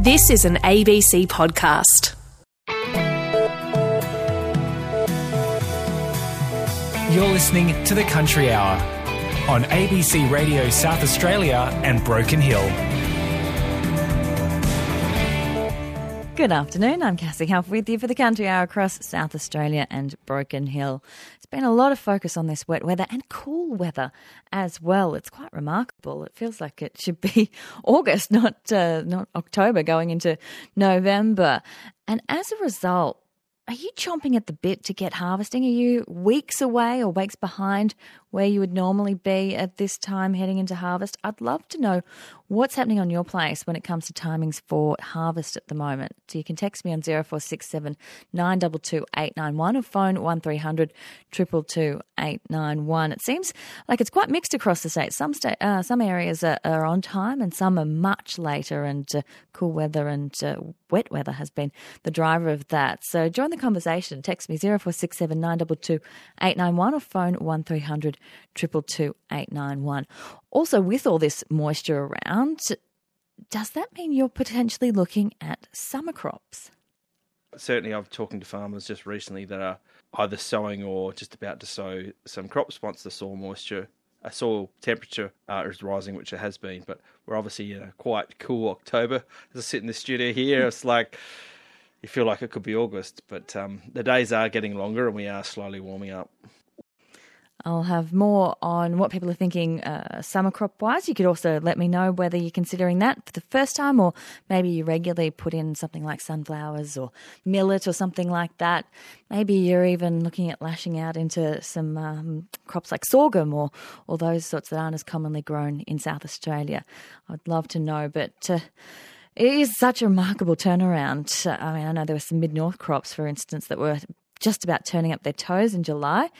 This is an ABC podcast. You're listening to the Country Hour on ABC Radio South Australia and Broken Hill. Good afternoon. I'm Cassie Hough with you for the Country Hour across South Australia and Broken Hill. It's been a lot of focus on this wet weather and cool weather as well. It's quite remarkable. It feels like it should be August, not uh, not October, going into November. And as a result, are you chomping at the bit to get harvesting? Are you weeks away or weeks behind where you would normally be at this time heading into harvest? I'd love to know what's happening on your place when it comes to timings for harvest at the moment. So you can text me on 0467 922 891 or phone 1300 222 891. It seems like it's quite mixed across the state. Some state, uh, some areas are, are, on time and some are much later, and uh, cool weather and uh, wet weather has been the driver of that. So join the conversation. Text me 0467 922 891 or phone 1300 222 891. Also, with all this moisture around, does that mean you're potentially looking at summer crops? Certainly, I've talking to farmers just recently that are either sowing or just about to sow some crops once the soil moisture, uh, soil temperature uh, is rising, which it has been. But we're obviously in a quite cool October. As I sit in the studio here, it's like you feel like it could be August, but um, the days are getting longer and we are slowly warming up. I'll have more on what people are thinking uh, summer crop wise. You could also let me know whether you're considering that for the first time or maybe you regularly put in something like sunflowers or millet or something like that. Maybe you're even looking at lashing out into some um, crops like sorghum or, or those sorts that aren't as commonly grown in South Australia. I'd love to know, but. Uh, it is such a remarkable turnaround. I mean, I know there were some mid north crops, for instance, that were just about turning up their toes in July,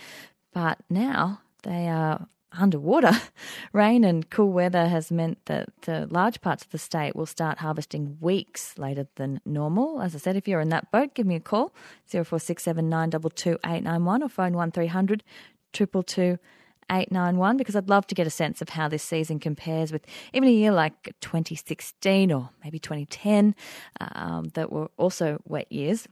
but now they are underwater. Rain and cool weather has meant that the large parts of the state will start harvesting weeks later than normal. As I said, if you're in that boat, give me a call 0467 922 891 or phone 1300 222 891 because I'd love to get a sense of how this season compares with even a year like 2016 or maybe 2010 um, that were also wet years.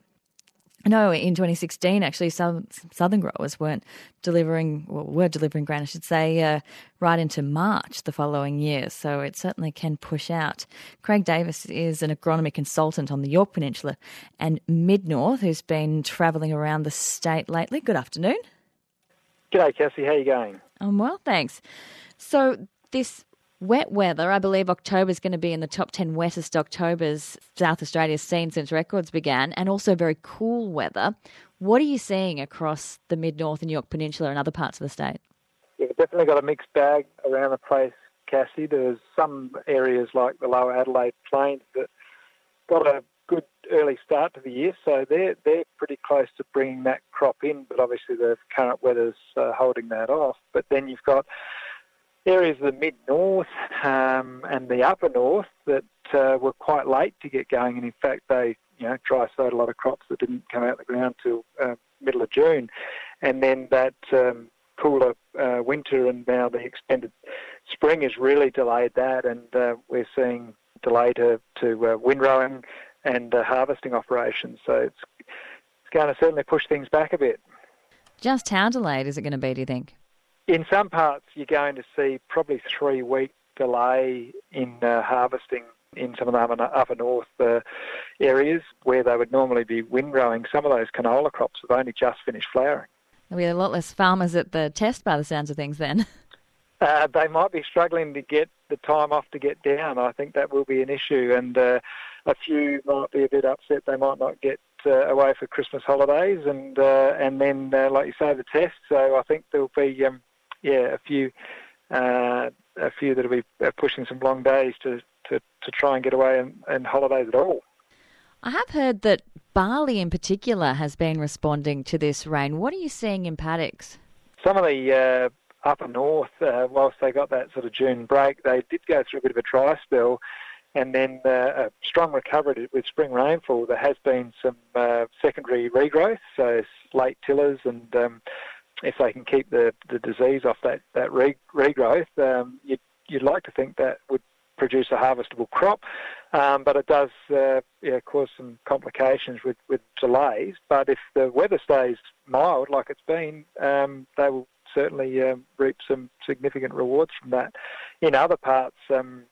No, in 2016, actually, some southern growers weren't delivering, well, were delivering grain, I should say, uh, right into March the following year. So it certainly can push out. Craig Davis is an agronomy consultant on the Yorke Peninsula and Mid North who's been travelling around the state lately. Good afternoon. G'day, Cassie. How are you going? I'm well, thanks. So this wet weather, I believe October is going to be in the top 10 wettest Octobers South Australia's seen since records began, and also very cool weather. What are you seeing across the mid north and Yorke Peninsula and other parts of the state? Yeah, definitely got a mixed bag around the place, Cassie. There's some areas like the lower Adelaide Plains that got a good early start to the year, so they're they're pretty close to bringing that crop in. But obviously, the current weather's uh, holding that off. But then you've got areas of the mid north um, and the upper north that uh, were quite late to get going, and in fact, they you know dry sowed a lot of crops that didn't come out of the ground till uh, middle of June, and then that. Um, cooler uh, winter and now the extended spring has really delayed that, and uh, we're seeing delay to, to uh, windrowing and uh, harvesting operations. So it's, it's going to certainly push things back a bit. Just how delayed is it going to be, do you think? In some parts, you're going to see probably three week delay in uh, harvesting in some of the upper, north uh, areas where they would normally be windrowing. Some of those canola crops have only just finished flowering. There'll be a lot less farmers at the test by the sounds of things then. Uh, they might be struggling to get the time off to get down. I think that will be an issue, and uh, a few might be a bit upset they might not get uh, away for Christmas holidays, and uh, and then uh, like you say the test. So I think there'll be um, yeah a few uh, a few that'll be uh, pushing some long days to, to, to try and get away and, and holidays at all. I have heard that barley in particular has been responding to this rain. What are you seeing in paddocks? Some of the uh, upper north, uh, whilst they got that sort of June break, they did go through a bit of a dry spell and then uh, a strong recovery with spring rainfall. There has been some uh, secondary regrowth, so late tillers, and um, if they can keep the, the disease off that that re- regrowth, um, you'd, you'd like to think that would produce a harvestable crop. Um, but it does uh, yeah, cause some complications with, with delays. But if the weather stays mild like it's been, um, they will certainly um, reap some significant rewards from that. In other parts, um,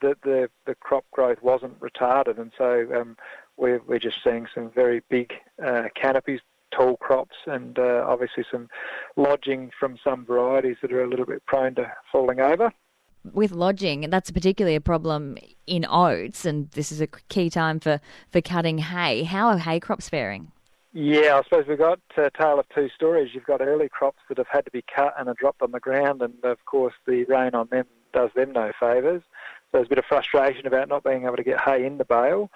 the, the, the crop growth wasn't retarded, and so um, we're, we're just seeing some very big uh, canopies, tall crops, and uh, obviously some lodging from some varieties that are a little bit prone to falling over with lodging, that's particularly a problem in oats, and this is a key time for, for cutting hay. How are hay crops faring? Yeah, I suppose we've got a tale of two stories. You've got early crops that have had to be cut and are dropped on the ground, and of course the rain on them does them no favours. So there's a bit of frustration about not being able to get hay in the bale.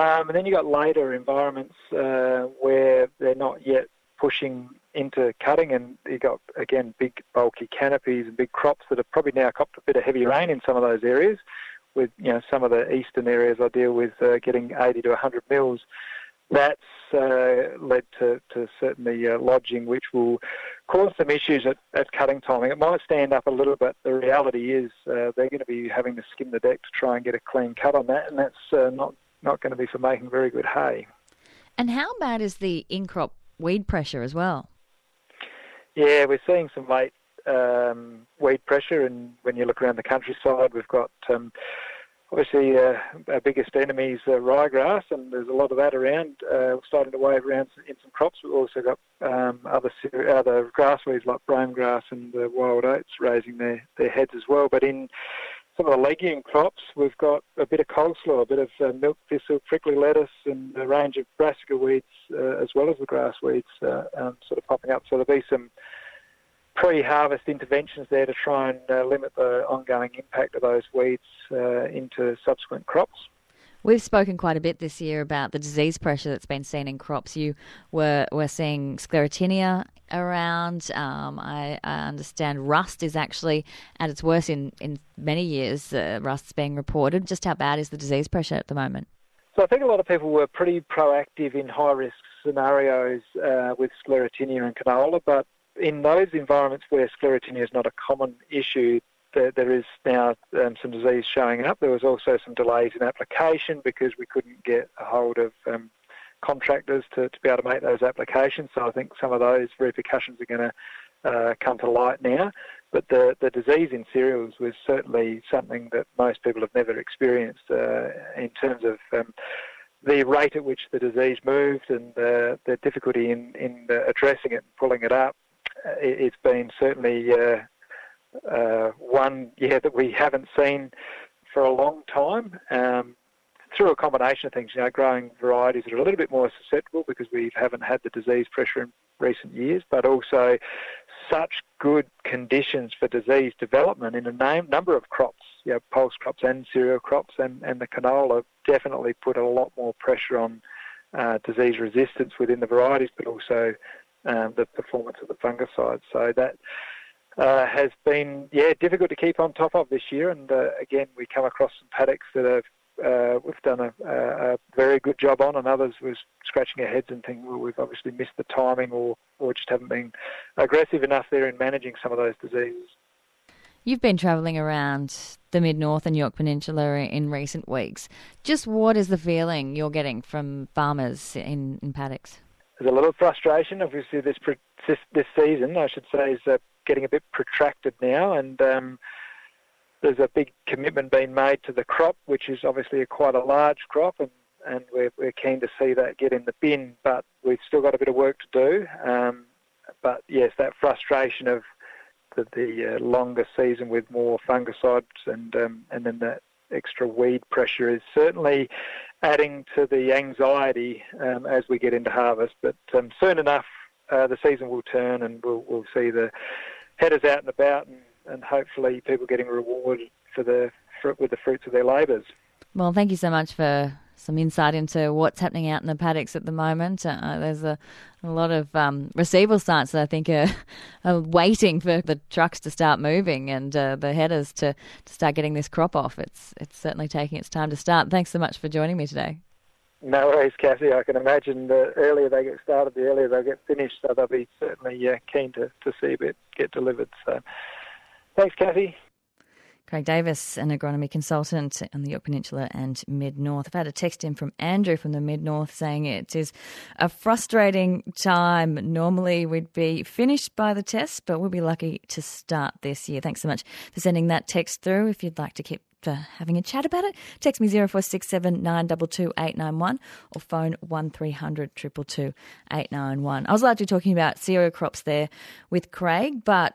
Um, and then you've got later environments uh, where they're not yet pushing into cutting, and you've got again big bulky canopies and big crops that have probably now copped a bit of heavy rain in some of those areas. With you know some of the eastern areas, I deal with uh, getting 80 to 100 mils. That's uh, led to, to certainly uh, lodging, which will cause some issues at, at cutting timing. It might stand up a little bit. The reality is uh, they're going to be having to skim the deck to try and get a clean cut on that, and that's uh, not not going to be for making very good hay. And how bad is the in crop weed pressure as well? Yeah, we're seeing some late um, weed pressure, and when you look around the countryside, we've got um, obviously uh, our biggest enemy is uh, ryegrass, and there's a lot of that around, uh, starting to wave around in some crops. We've also got um, other other grass weeds like brome grass and uh, wild oats raising their, their heads as well. But in some of the legume crops, we've got a bit of coleslaw, a bit of uh, milk thistle, prickly lettuce, and a range of brassica weeds, uh, as well as the grass weeds, uh, um, sort of popping up. So there'll be some pre-harvest interventions there to try and uh, limit the ongoing impact of those weeds uh, into subsequent crops. We've spoken quite a bit this year about the disease pressure that's been seen in crops. You were were seeing sclerotinia around. Um, I, I, understand rust is actually at its worst in, in many years. Uh, rust's being reported. Just how bad is the disease pressure at the moment? So I think a lot of people were pretty proactive in high risk scenarios uh, with sclerotinia and canola, but in those environments where sclerotinia is not a common issue, there, there is now um, some disease showing up. There was also some delays in application because we couldn't get a hold of um, contractors to, to be able to make those applications. So I think some of those repercussions are going to uh, come to light now. But the, the disease in cereals was certainly something that most people have never experienced uh, in terms of um, the rate at which the disease moved and the, the difficulty in, in addressing it and pulling it up. Uh, it, has been certainly uh, uh, one yeah that we haven't seen for a long time. Um, through a combination of things, you know, growing varieties that are a little bit more susceptible because we haven't had the disease pressure in recent years, but also such good conditions for disease development in a name, number of crops, you know, pulse crops and cereal crops, and, and the canola definitely put a lot more pressure on uh, disease resistance within the varieties, but also um, the performance of the fungicides. So that uh, has been yeah difficult to keep on top of this year. And uh, again, we come across some paddocks that have uh, we've done a, a, very good job on, and others was scratching our heads and thinking, well, we've obviously missed the timing, or or just haven't been aggressive enough there in managing some of those diseases. You've been travelling around the mid north and Yorke Peninsula in recent weeks. Just what is the feeling you're getting from farmers in, in paddocks? There's a little frustration. Obviously, this this season, I should say, is uh, getting a bit protracted now, and um, there's a big commitment being made to the crop, which is obviously a quite a large crop, and, and we're, we're keen to see that get in the bin, but we've still got a bit of work to do. Um, but yes, that frustration of the, the uh, longer season with more fungicides and um, and then that extra weed pressure is certainly adding to the anxiety um, as we get into harvest. But um, soon enough, uh, the season will turn and we'll, we'll see the headers out and about and, and hopefully people getting rewarded for the with the fruits of their labours. Well, thank you so much for some insight into what's happening out in the paddocks at the moment. Uh, there's a, a, lot of um, receival sites that I think are, are, waiting for the trucks to start moving and uh, the headers to, to start getting this crop off. It's it's certainly taking its time to start. Thanks so much for joining me today. No worries, Kathy. I can imagine the earlier they get started, the earlier they'll get finished. So they'll be certainly uh, keen to, to see it get delivered. So thanks, Kathy. Craig Davis, an agronomy consultant on the Yorke Peninsula and Mid North. I've had a text in from Andrew from the Mid North saying it is a frustrating time. Normally we'd be finished by the test, but we'll be lucky to start this year. Thanks so much for sending that text through. If you'd like to keep uh, having a chat about it, text me 0467 922 891 or phone 1300 222 891. I was largely talking about cereal crops there with Craig, but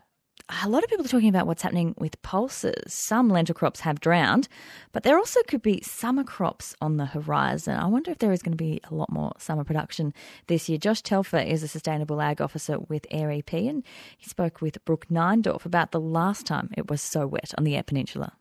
a lot of people are talking about what's happening with pulses. Some lentil crops have drowned, but there also could be summer crops on the horizon. I wonder if there is going to be a lot more summer production this year. Josh Telfer is a sustainable ag officer with AIR EP, and he spoke with Brooke Neindorf about the last time it was so wet on the Eyre Peninsula.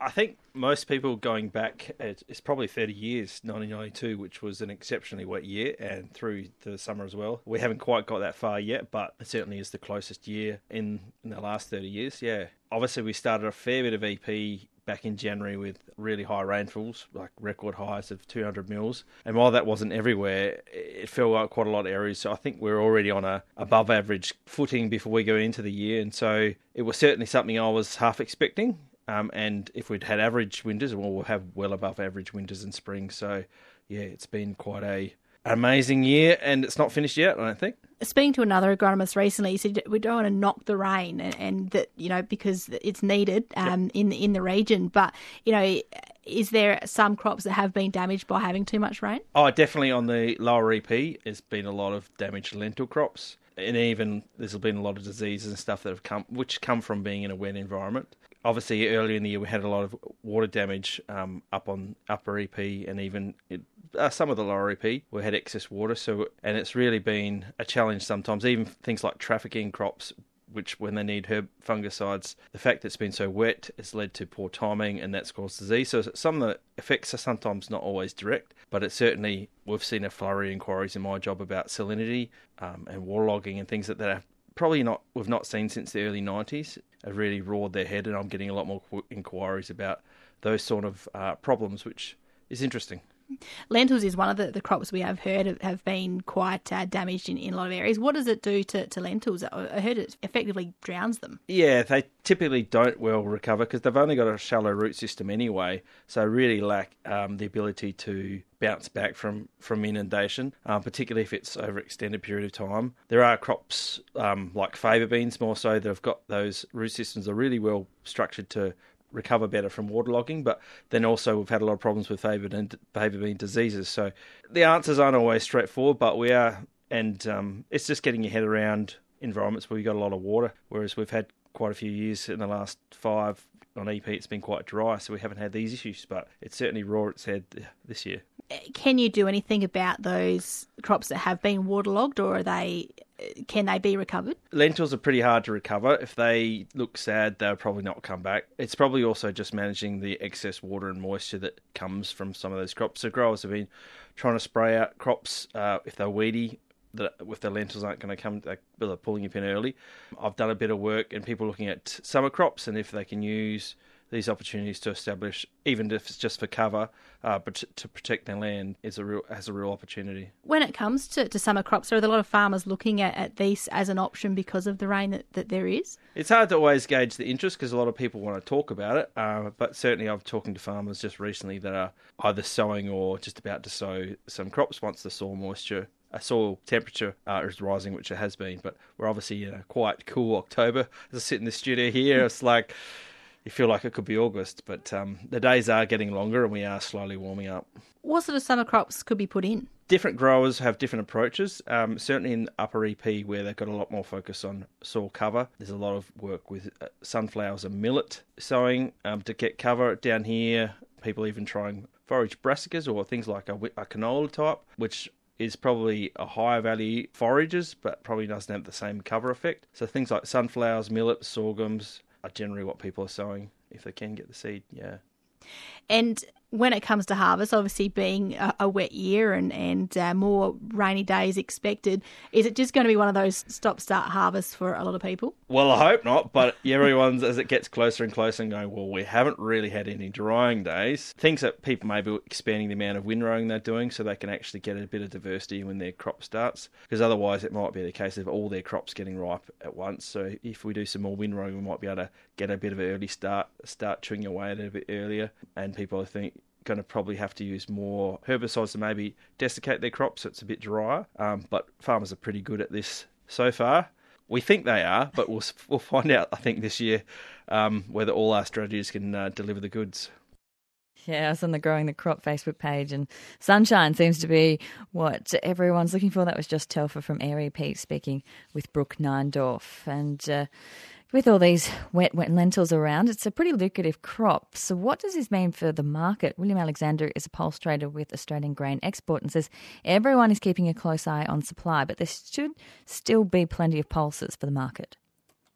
I think most people going back, it's probably 30 years, 1992, which was an exceptionally wet year, and through the summer as well. We haven't quite got that far yet, but it certainly is the closest year in, in the last 30 years. Yeah. Obviously, we started a fair bit of EP back in January with really high rainfalls, like record highs of 200 mils. And while that wasn't everywhere, it fell out quite a lot of areas. So I think we're already on a above average footing before we go into the year. And so it was certainly something I was half expecting. Um, and if we'd had average winters, well, we'll have well above average winters and spring. So, yeah, it's been quite a amazing year, and it's not finished yet. I don't think. Speaking to another agronomist recently, he said we don't want to knock the rain, and, and that you know because it's needed um, yep. in in the region. But you know, is there some crops that have been damaged by having too much rain? Oh, definitely on the lower EP, there's been a lot of damaged lentil crops and even there's been a lot of diseases and stuff that have come, which come from being in a wet environment obviously earlier in the year we had a lot of water damage um, up on upper EP and even it, uh, some of the lower EP we had excess water. So and it's really been a challenge sometimes. Even things like trafficking crops. Which, when they need herb fungicides, the fact that it's been so wet has led to poor timing, and that's caused disease. So some of the effects are sometimes not always direct, but it certainly we've seen a flurry of inquiries in my job about salinity um, and waterlogging and things that, that are probably not we've not seen since the early 90s have really roared their head and I'm getting a lot more inquiries about those sort of uh, problems which is interesting. Lentils is one of the, the crops we have heard have been quite uh, damaged in, in a lot of areas. What does it do to, to lentils? I heard it effectively drowns them. Yeah, they typically don't well recover because they've only got a shallow root system anyway, so really lack um, the ability to bounce back from, from inundation, um, particularly if it's over extended period of time. There are crops um, like faba beans more so that have got those root systems are really well structured to recover better from waterlogging. But then also we've had a lot of problems with faba and faba bean diseases. So the answers aren't always straightforward, but we are, and um, it's just getting your head around environments where we've got a lot of water, whereas we've had quite a few years in the last five on EP. It's been quite dry, so we haven't had these issues, but it's certainly raw its head this year. Can you do anything about those crops that have been waterlogged, or are they can they be recovered? Lentils are pretty hard to recover. If they look sad, they'll probably not come back. It's probably also just managing the excess water and moisture that comes from some of those crops. So growers have been trying to spray out crops uh, if they're weedy. That with the lentils aren't going to come, they're pulling your pin early. I've done a bit of work and people looking at summer crops and if they can use these opportunities to establish, even if it's just for cover, uh, but to protect their land is a real has a real opportunity. When it comes to, to summer crops, are there a lot of farmers looking at, at these as an option because of the rain that, that there is? It's hard to always gauge the interest because a lot of people want to talk about it. Uh, but certainly, I've talking to farmers just recently that are either sowing or just about to sow some crops once the soil moisture a soil temperature uh, is rising, which it has been. But we're obviously in a quite cool October. As I sit in the studio here, it's like you feel like it could be August, but um, the days are getting longer and we are slowly warming up. What sort of summer crops could be put in? Different growers have different approaches. Um, certainly in upper EP, where they've got a lot more focus on soil cover, there's a lot of work with uh, sunflowers and millet sowing um, to get cover. Down here, people even trying forage brassicas or things like a, a canola type, which is probably a higher value forages, but probably doesn't have the same cover effect. So things like sunflowers, millet, sorghums, are generally what people are sowing if they can get the seed. Yeah. And when it comes to harvest, obviously being a, a wet year and and uh, more rainy days expected, is it just going to be one of those stop start harvests for a lot of people? Well, I hope not, but everyone's as it gets closer and closer and going, well, we haven't really had any drying days. Things that people may be expanding the amount of windrowing they're doing so they can actually get a bit of diversity when their crop starts, because otherwise it might be the case of all their crops getting ripe at once. So if we do some more windrowing, we might be able to get a bit of an early start, start chewing away at it a bit earlier, and people I think going to probably have to use more herbicides to maybe desiccate their crops so it's a bit drier. Um, but farmers are pretty good at this so far. We think they are, but we'll we'll find out. I think this year um, whether all our strategies can uh, deliver the goods. Yeah, I was on the Growing the Crop Facebook page, and sunshine seems to be what everyone's looking for. That was just Telfer from AIR EP speaking with Brooke Neindorf. And uh, with all these wet, wet lentils around, it's a pretty lucrative crop. So, what does this mean for the market? William Alexander is a pulse trader with Australian Grain Export and says everyone is keeping a close eye on supply, but there should still be plenty of pulses for the market.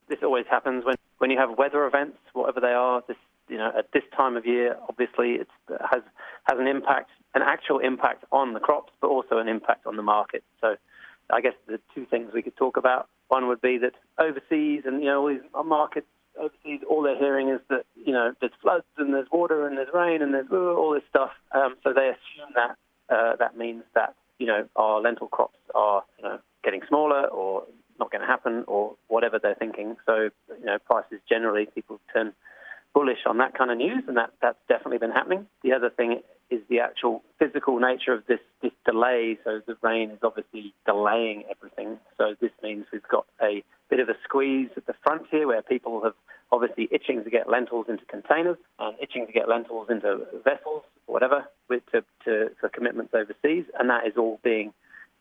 This always happens when, when you have weather events, whatever they are. This, you know, at this time of year, obviously, it has has an impact, an actual impact on the crops, but also an impact on the market. So, I guess the two things we could talk about one would be that overseas and you know all these markets overseas, all they're hearing is that you know there's floods and there's water and there's rain and there's all this stuff. Um, so they assume that uh, that means that you know our lentil crops are you know getting smaller or not going to happen or whatever they're thinking. So you know prices generally people turn bullish on that kind of news, and that that's definitely been happening. The other thing is the actual physical nature of this, this delay. So the rain is obviously delaying everything. So this means we've got a bit of a squeeze at the front here where people have obviously itching to get lentils into containers and itching to get lentils into vessels, whatever, with, to, to, for commitments overseas. And that is all being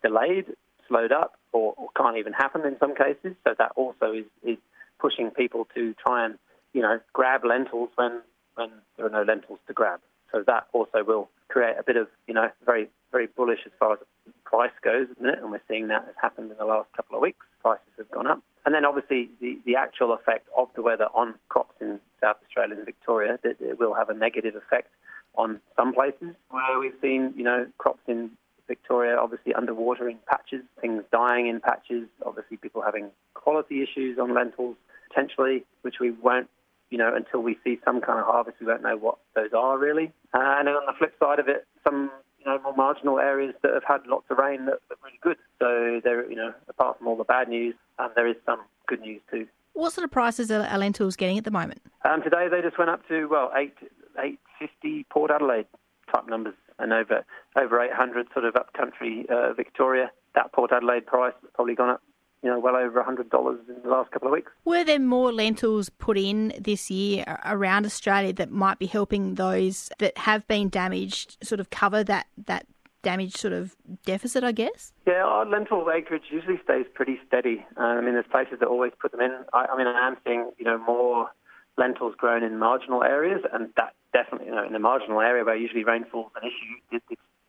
delayed, slowed up, or, or can't even happen in some cases. So that also is, is pushing people to try and, you know, grab lentils when, when there are no lentils to grab. So that also will create a bit of, you know, very, very bullish as far as price goes the minute, and we're seeing that has happened in the last couple of weeks. Prices have gone up. And then obviously the, the actual effect of the weather on crops in South Australia and Victoria, that it will have a negative effect on some places where we've seen, you know, crops in Victoria obviously underwater in patches, things dying in patches, obviously people having quality issues on lentils potentially, which we won't you know, until we see some kind of harvest, we won't know what those are really. Uh, and then on the flip side of it, some you know more marginal areas that have had lots of rain that are really good. So there, you know, apart from all the bad news, um, there is some good news too. What sort of prices are lentils getting at the moment? Um, today they just went up to well eight eight fifty Port Adelaide type numbers, and over over eight hundred sort of upcountry uh, Victoria. That Port Adelaide price has probably gone up you know, well over $100 in the last couple of weeks. Were there more lentils put in this year around Australia that might be helping those that have been damaged sort of cover that, that damage sort of deficit, I guess? Yeah, our lentil acreage usually stays pretty steady. Uh, I mean, there's places that always put them in. I, I mean, I am seeing, you know, more lentils grown in marginal areas, and that definitely, you know, in the marginal area where usually rainfall is an issue,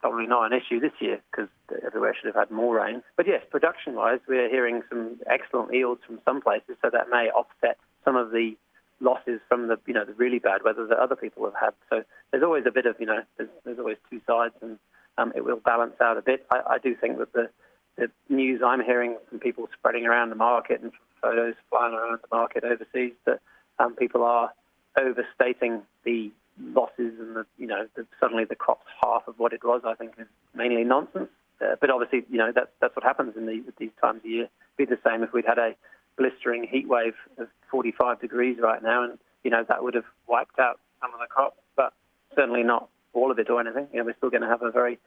probably not an issue this year because everywhere should have had more rain. But yes, production-wise, we're hearing some excellent yields from some places, so that may offset some of the losses from the you know the really bad weather that other people have had. So there's always a bit of you know there's, there's always two sides, and um, it will balance out a bit. I, I do think that the the news I'm hearing from people spreading around the market and photos flying around the market overseas that um, people are overstating the losses and the, you know the, suddenly the crop's half of what it was, I think is mainly nonsense. Uh, but obviously, you know that's that's what happens in the, these times of year. It'd be the same if we'd had a blistering heat wave of 45 degrees right now, and you know that would have wiped out some of the crop, but certainly not all of it or anything. You know, we're still going to have a very,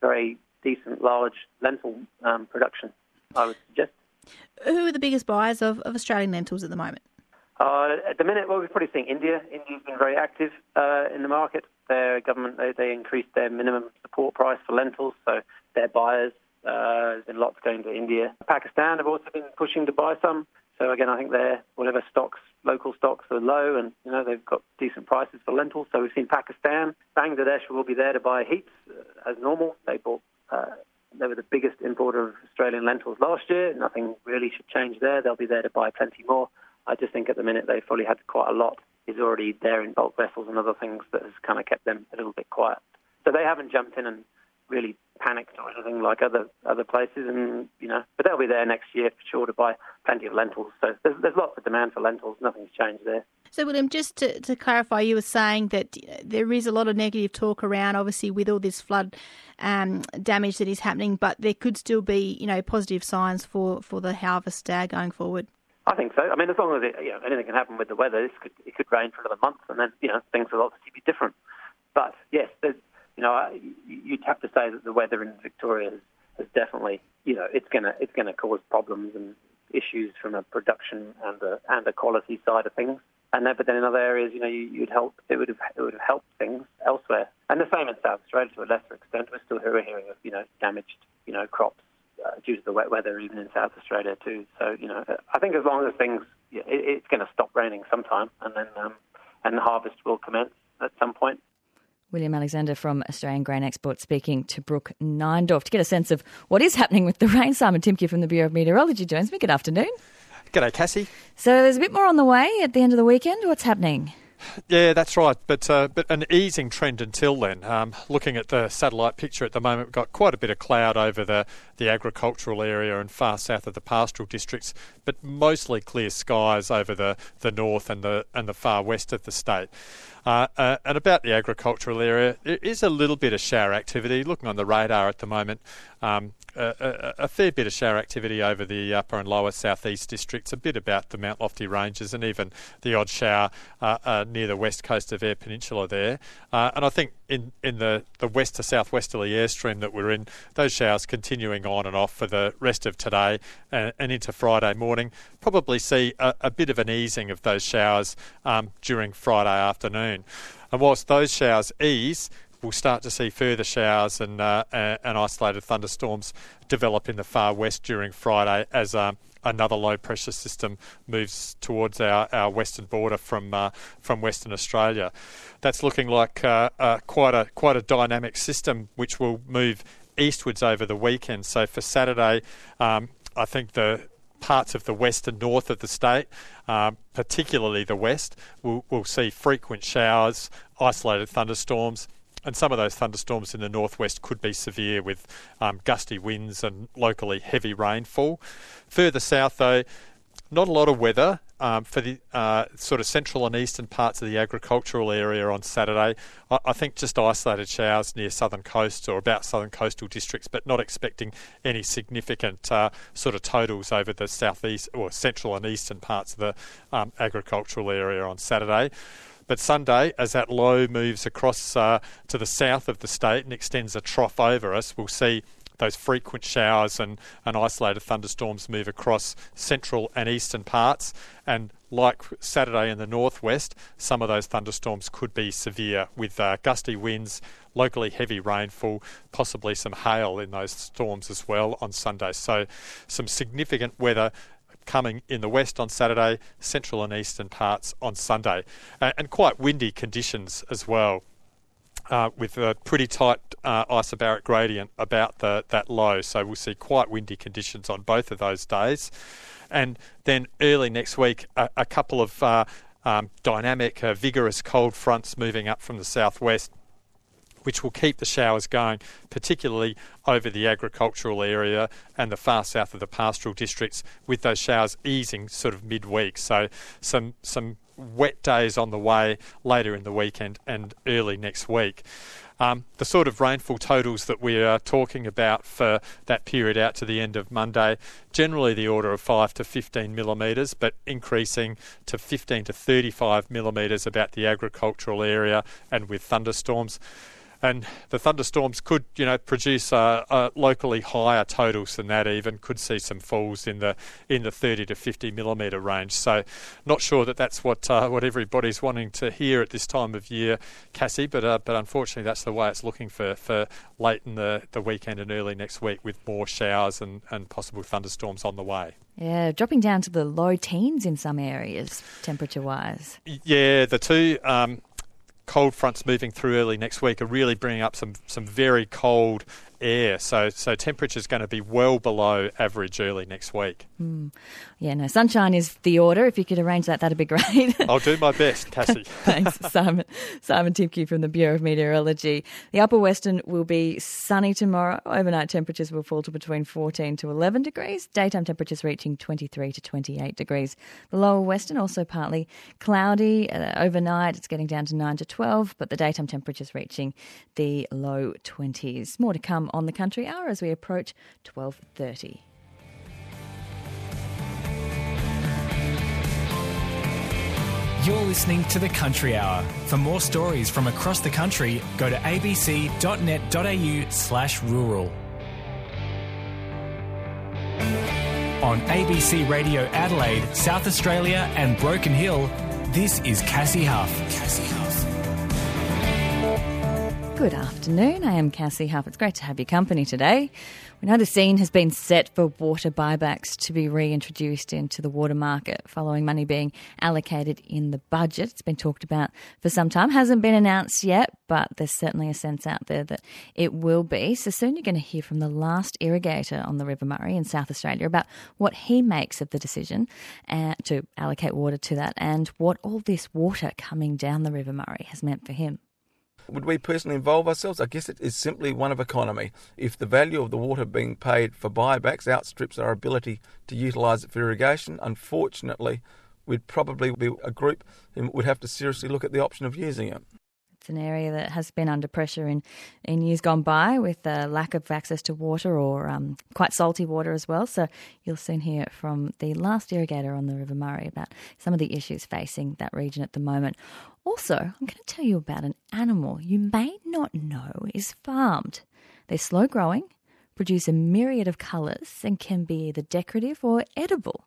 very decent large lentil um, production. I would suggest. Who are the biggest buyers of, of Australian lentils at the moment? Uh, at the minute, well, we're probably seeing India. India's been very active uh, in the market. Their government they, they increased their minimum support price for lentils, so their buyers uh, there's been lots going to India. Pakistan have also been pushing to buy some. So again, I think their whatever stocks, local stocks are low, and you know they've got decent prices for lentils. So we've seen Pakistan, Bangladesh will be there to buy heaps uh, as normal. They bought. Uh, they were the biggest importer of Australian lentils last year. Nothing really should change there. They'll be there to buy plenty more. I just think at the minute they've probably had quite a lot is already there in bulk vessels and other things that has kind of kept them a little bit quiet. So they haven't jumped in and really panicked or anything like other other places, and you know, but they'll be there next year for sure to buy plenty of lentils. So there's, there's lots of demand for lentils. Nothing's changed there. So, William, just to, to clarify, you were saying that there is a lot of negative talk around, obviously, with all this flood um, damage that is happening, but there could still be, you know, positive signs for, for the harvest uh, going forward. I think so. I mean, as long as it, you know, anything can happen with the weather, this could it could rain for another month, and then you know things will obviously be different. But yes, you know, you'd have to say that the weather in Victoria has, has definitely, you know, it's gonna it's gonna cause problems and issues from a production and a and a quality side of things. And then, but then in other areas, you know, you, would help. It would have it would have helped things elsewhere. And the same in South Australia to a lesser extent. We're still hearing of you know damaged you know crops uh, due to the wet weather, even in South Australia too. So you know, I think as long as things, it, it's going to stop raining sometime, and then um, and the harvest will commence at some point. William Alexander from Australian Grain Export speaking to Brooke Neindorf to get a sense of what is happening with the rain. Simon Timcke from the Bureau of Meteorology joins me. Good afternoon. G'day, Cassie. So there's a bit more on the way at the end of the weekend. What's happening? Yeah, that's right. But uh, but an easing trend until then. Um, looking at the satellite picture at the moment, we've got quite a bit of cloud over the, the agricultural area and far south of the pastoral districts, but mostly clear skies over the, the north and the and the far west of the state. Uh, uh, and about the agricultural area, there is a little bit of shower activity. Looking on the radar at the moment, um, a, a, fair bit of shower activity over the upper and lower southeast districts, a bit about the Mount Lofty Ranges, and even the odd shower uh, uh, near the west coast of Eyre Peninsula there. Uh, and I think in, in the, the west to southwesterly airstream that we're in, those showers continuing on and off for the rest of today and, and into Friday morning. Probably see a, a, bit of an easing of those showers um, during Friday afternoon. And whilst those showers ease, we'll start to see further showers and, uh, and isolated thunderstorms develop in the far west during Friday as um, another low pressure system moves towards our, our western border from uh, from Western Australia. That's looking like uh, uh, quite a quite a dynamic system which will move eastwards over the weekend. So for Saturday, um, I think the parts of the west and north of the state, um, particularly the west, will will see frequent showers, isolated thunderstorms and some of those thunderstorms in the northwest could be severe with um, gusty winds and locally heavy rainfall. Further south, though, not a lot of weather um, for the uh, sort of central and eastern parts of the agricultural area on Saturday. I, I, think just isolated showers near southern coast or about southern coastal districts, but not expecting any significant uh, sort of totals over the southeast or central and eastern parts of the um, agricultural area on Saturday. But Sunday, as that low moves across uh, to the south of the state and extends a trough over us, we'll see those frequent showers and, and isolated thunderstorms move across central and eastern parts. And like Saturday in the northwest, some of those thunderstorms could be severe with uh, gusty winds, locally heavy rainfall, possibly some hail in those storms as well on Sunday. So, some significant weather coming in the west on Saturday, central and eastern parts on Sunday, uh, and quite windy conditions as well. Uh, with a pretty tight uh, isobaric gradient about the, that low. So we'll see quite windy conditions on both of those days. And then early next week, a, a couple of uh, um, dynamic, uh, vigorous cold fronts moving up from the southwest which will keep the showers going, particularly over the agricultural area and the far south of the pastoral districts, with those showers easing sort of midweek. So some some wet days on the way later in the weekend and early next week. Um, the sort of rainfall totals that we are talking about for that period out to the end of Monday, generally the order of 5 to 15 millimetres, but increasing to 15 to 35 millimetres about the agricultural area and with thunderstorms and the thunderstorms could, you know, produce uh, uh, locally higher totals than that. Even could see some falls in the in the 30 to 50 millimetre range. So, not sure that that's what uh, what everybody's wanting to hear at this time of year, Cassie. But uh, but unfortunately, that's the way it's looking for for late in the, the weekend and early next week, with more showers and, and possible thunderstorms on the way. Yeah, dropping down to the low teens in some areas, temperature wise. Yeah, the two. Um, cold fronts moving through early next week are really bringing up some some very cold air. So, so temperature's going to be well below average early next week. Mm. Yeah, no, sunshine is the order. If you could arrange that, that'd be great. I'll do my best, Cassie. Thanks, Simon. Simon Timcke from the Bureau of Meteorology. The upper western will be sunny tomorrow. Overnight temperatures will fall to between 14 to 11 degrees. Daytime temperatures reaching 23 to 28 degrees. The lower western also partly cloudy. Uh, overnight, it's getting down to 9 to 12, but the daytime temperatures reaching the low 20s. More to come on the country hour as we approach 12:30. You're listening to the Country Hour. For more stories from across the country, go to abc.net.au slash rural. On ABC Radio Adelaide, South Australia and Broken Hill, this is Cassie Hough. Cassie Hough. Good afternoon. I am Cassie Hough. It's great to have your company today. We know the scene has been set for water buybacks to be reintroduced into the water market following money being allocated in the budget. It's been talked about for some time, hasn't been announced yet, but there's certainly a sense out there that it will be. So soon you're going to hear from the last irrigator on the River Murray in South Australia about what he makes of the decision uh, to allocate water to that and what all this water coming down the River Murray has meant for him. Would we personally involve ourselves? I guess it is simply one of economy. If the value of the water being paid for buybacks outstrips our ability to utilise it for irrigation, unfortunately, we'd probably be a group who would have to seriously look at the option of using it. It's an area that has been under pressure in, in years gone by with a lack of access to water or um, quite salty water as well. So you'll soon hear from the last irrigator on the River Murray about some of the issues facing that region at the moment. Also, I'm going to tell you about an animal you may not know is farmed. They're slow growing, produce a myriad of colours, and can be either decorative or edible.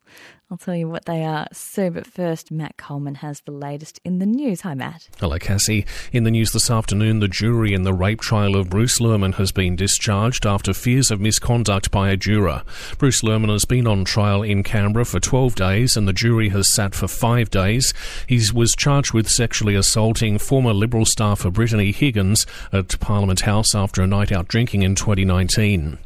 I'll tell you what they are soon, but first, Matt Coleman has the latest in the news. Hi, Matt. Hello, Cassie. In the news this afternoon, the jury in the rape trial of Bruce Lehrmann has been discharged after fears of misconduct by a juror. Bruce Lehrmann has been on trial in Canberra for 12 days, and the jury has sat for five days. He was charged with sexually assaulting former Liberal staffer Brittany Higgins at Parliament House after a night out drinking in 2019.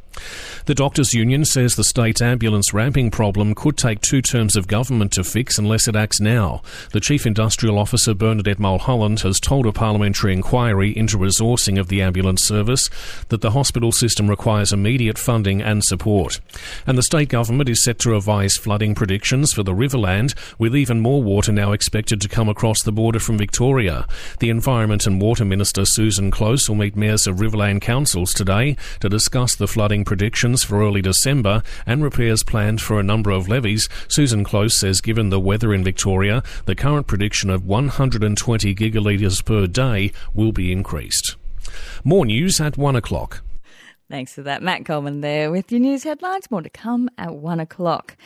The Doctors' Union says the state's ambulance ramping problem could take two terms of government to fix unless it acts now. The Chief Industrial Officer, Bernadette Mulholland, has told a parliamentary inquiry into resourcing of the ambulance service that the hospital system requires immediate funding and support. And the state government is set to revise flooding predictions for the Riverland, with even more water now expected to come across the border from Victoria. The Environment and Water Minister, Susan Close, will meet mayors of Riverland councils today to discuss the flooding predictions for early December and repairs planned for a number of levees, Susan Close says given the weather in Victoria, the current prediction of 120 gigalitres per day will be increased. More news at 1 o'clock. Thanks for that. Matt Coleman there with your news headlines. More to come at one o'clock.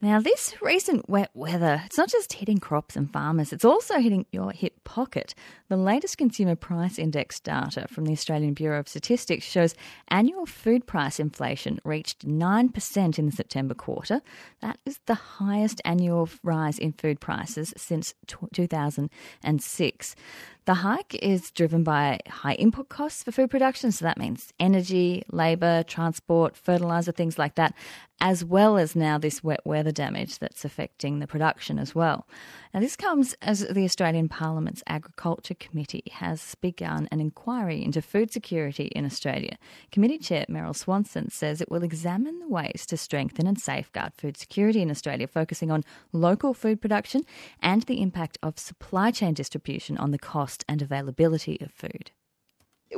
Now, this recent wet weather, it's not just hitting crops and farmers, it's also hitting your hip pocket. The latest consumer price index data from the Australian Bureau of Statistics shows annual food price inflation reached 9% in the September quarter. That is the highest annual rise in food prices since 2006. The hike is driven by high input costs for food production, so that means energy, labour, transport, fertiliser, things like that, as well as now this wet weather damage that's affecting the production as well. Now, this comes as the Australian Parliament's Agriculture Committee has begun an inquiry into food security in Australia. Committee Chair Meryl Swanson says it will examine the ways to strengthen and safeguard food security in Australia, focusing on local food production and the impact of supply chain distribution on the cost and availability of food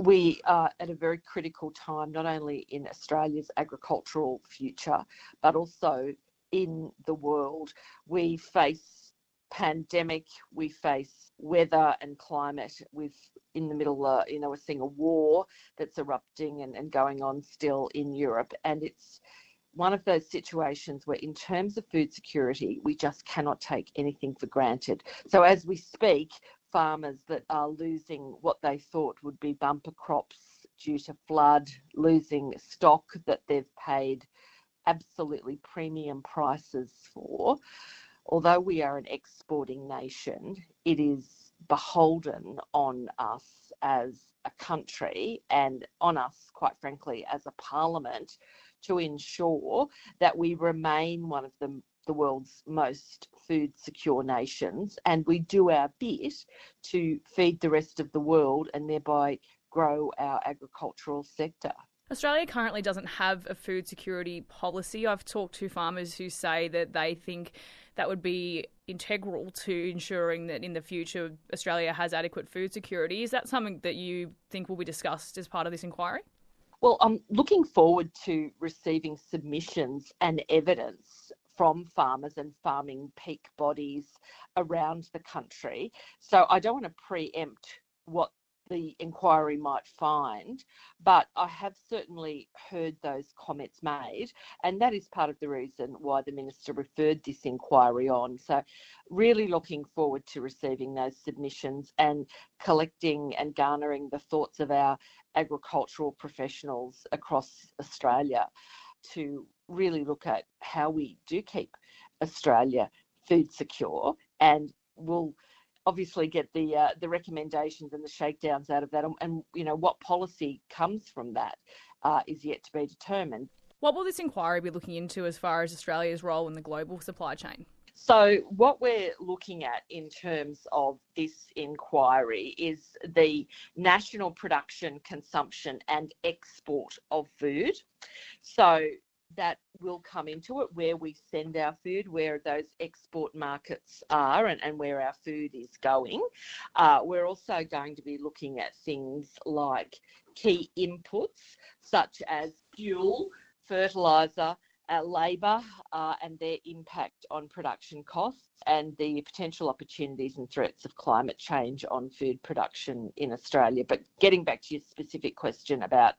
we are at a very critical time, not only in Australia's agricultural future, but also in the world. We face pandemic, we face weather and climate. We've in the middle, uh, you know, we're seeing a war that's erupting and, and going on still in Europe, and it's one of those situations where, in terms of food security, we just cannot take anything for granted. So, as we speak, farmers that are losing what they thought would be bumper crops due to flood, losing stock that they've paid absolutely premium prices for. Although we are an exporting nation, it is beholden on us as a country and on us, quite frankly, as a parliament to ensure that we remain one of the, the world's most food secure nations and we do our bit to feed the rest of the world and thereby grow our agricultural sector. Australia currently doesn't have a food security policy. I've talked to farmers who say that they think that would be integral to ensuring that in the future Australia has adequate food security. Is that something that you think will be discussed as part of this inquiry? Well, I'm looking forward to receiving submissions and evidence from farmers and farming peak bodies around the country. So I don't want to preempt what the inquiry might find, but I have certainly heard those comments made, and that is part of the reason why the Minister referred this inquiry on. So, really looking forward to receiving those submissions and collecting and garnering the thoughts of our agricultural professionals across Australia to really look at how we do keep Australia food secure and will obviously get the uh, the recommendations and the shakedowns out of that, and, and you know what policy comes from that uh, is yet to be determined. What will this inquiry be looking into as far as Australia's role in the global supply chain? So, what we're looking at in terms of this inquiry is the national production, consumption, and export of food. So, that will come into it where we send our food, where those export markets are, and, and where our food is going. Uh, we're also going to be looking at things like key inputs such as fuel, fertiliser, uh, labour uh, and their impact on production costs and the potential opportunities and threats of climate change on food production in Australia. But getting back to your specific question about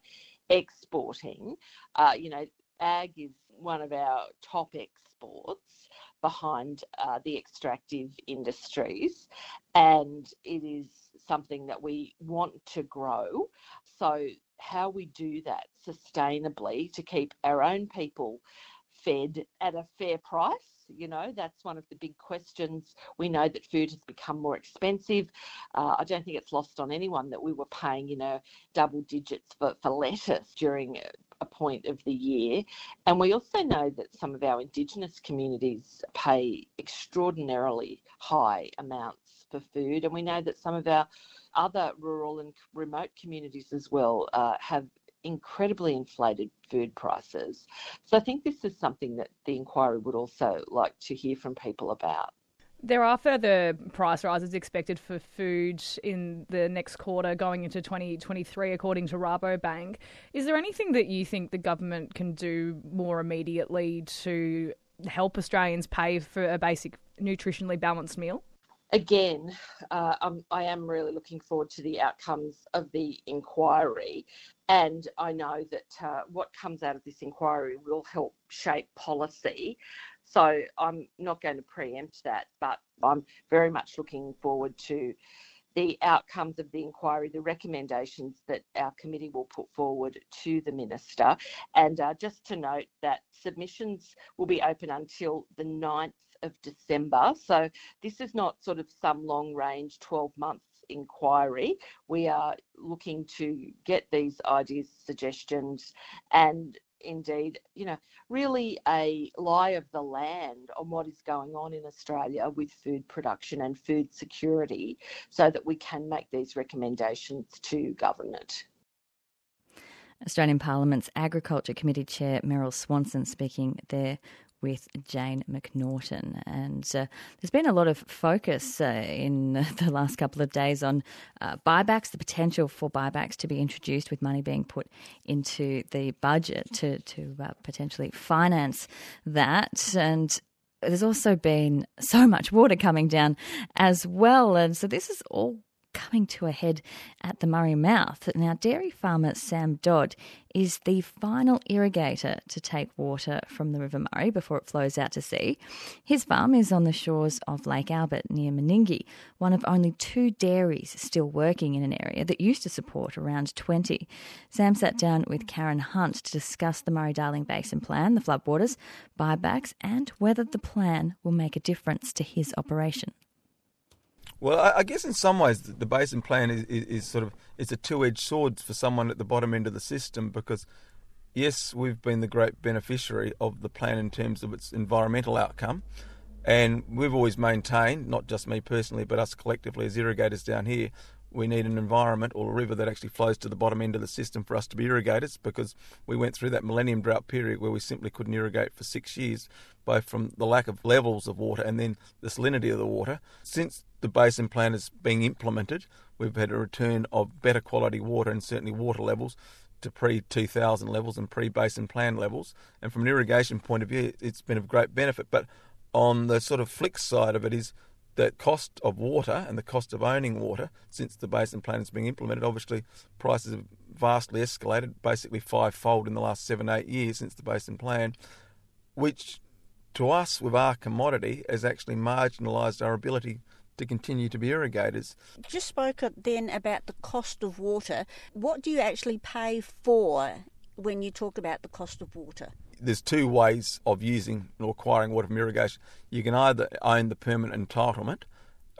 exporting, uh, you know, ag is one of our top exports behind uh, the extractive industries, and it is something that we want to grow. So, how we do that sustainably to keep our own people fed at a fair price you know, that's one of the big questions. We know that food has become more expensive. Uh, I don't think it's lost on anyone that we were paying, you know, double digits for, for lettuce during a point of the year. And we also know that some of our Indigenous communities pay extraordinarily high amounts for food. And we know that some of our other rural and remote communities as well uh, have incredibly inflated food prices. So I think this is something that the inquiry would also like to hear from people about. There are further price rises expected for food in the next quarter going into 2023, according to Rabobank. Is there anything that you think the government can do more immediately to help Australians pay for a basic nutritionally balanced meal? Again, uh, I am really looking forward to the outcomes of the inquiry. And I know that uh, what comes out of this inquiry will help shape policy. So I'm not going to preempt that, but I'm very much looking forward to the outcomes of the inquiry, the recommendations that our committee will put forward to the minister. And uh, just to note that submissions will be open until the 9th of December. So this is not sort of some long range 12 months inquiry. We are looking to get these ideas, suggestions, and indeed, you know, really a lie of the land on what is going on in Australia with food production and food security so that we can make these recommendations to government. Australian Parliament's Agriculture Committee Chair Meryl Swanson speaking there with Jane McNaughton. And uh, there's been a lot of focus uh, in the last couple of days on uh, buybacks, the potential for buybacks to be introduced with money being put into the budget to, to uh, potentially finance that. And there's also been so much water coming down as well. And so this is all coming to a head at the Murray Mouth. Now, dairy farmer Sam Dodd is the final irrigator to take water from the River Murray before it flows out to sea. His farm is on the shores of Lake Albert near Meningie, one of only two dairies still working in an area that used to support around 20. Sam sat down with Karen Hunt to discuss the Murray Darling Basin Plan, the floodwaters, buybacks, and whether the plan will make a difference to his operation. Well, I, I guess in some ways the, the basin plan is, is, is, sort of it's a two-edged sword for someone at the bottom end of the system because yes, we've been the great beneficiary of the plan in terms of its environmental outcome, and we've always maintained, not just me personally, but us collectively as irrigators down here, we need an environment or a river that actually flows to the bottom end of the system for us to be irrigators because we went through that millennium drought period where we simply couldn't irrigate for six years, both from the lack of levels of water and then the salinity of the water. Since the basin plan is being implemented, we've had a return of better quality water and certainly water levels to pre 2000 levels and pre basin plan levels. And from an irrigation point of view, it's been of great benefit. But on the sort of flick side of it is the cost of water and the cost of owning water since the basin plan has been implemented. Obviously, prices have vastly escalated, basically fivefold in the last seven, eight years since the basin plan, which to us, with our commodity, has actually marginalised our ability to continue to be irrigators. You Just spoke then about the cost of water. What do you actually pay for when you talk about the cost of water? There's two ways of using or acquiring water from irrigation. You can either own the permanent entitlement,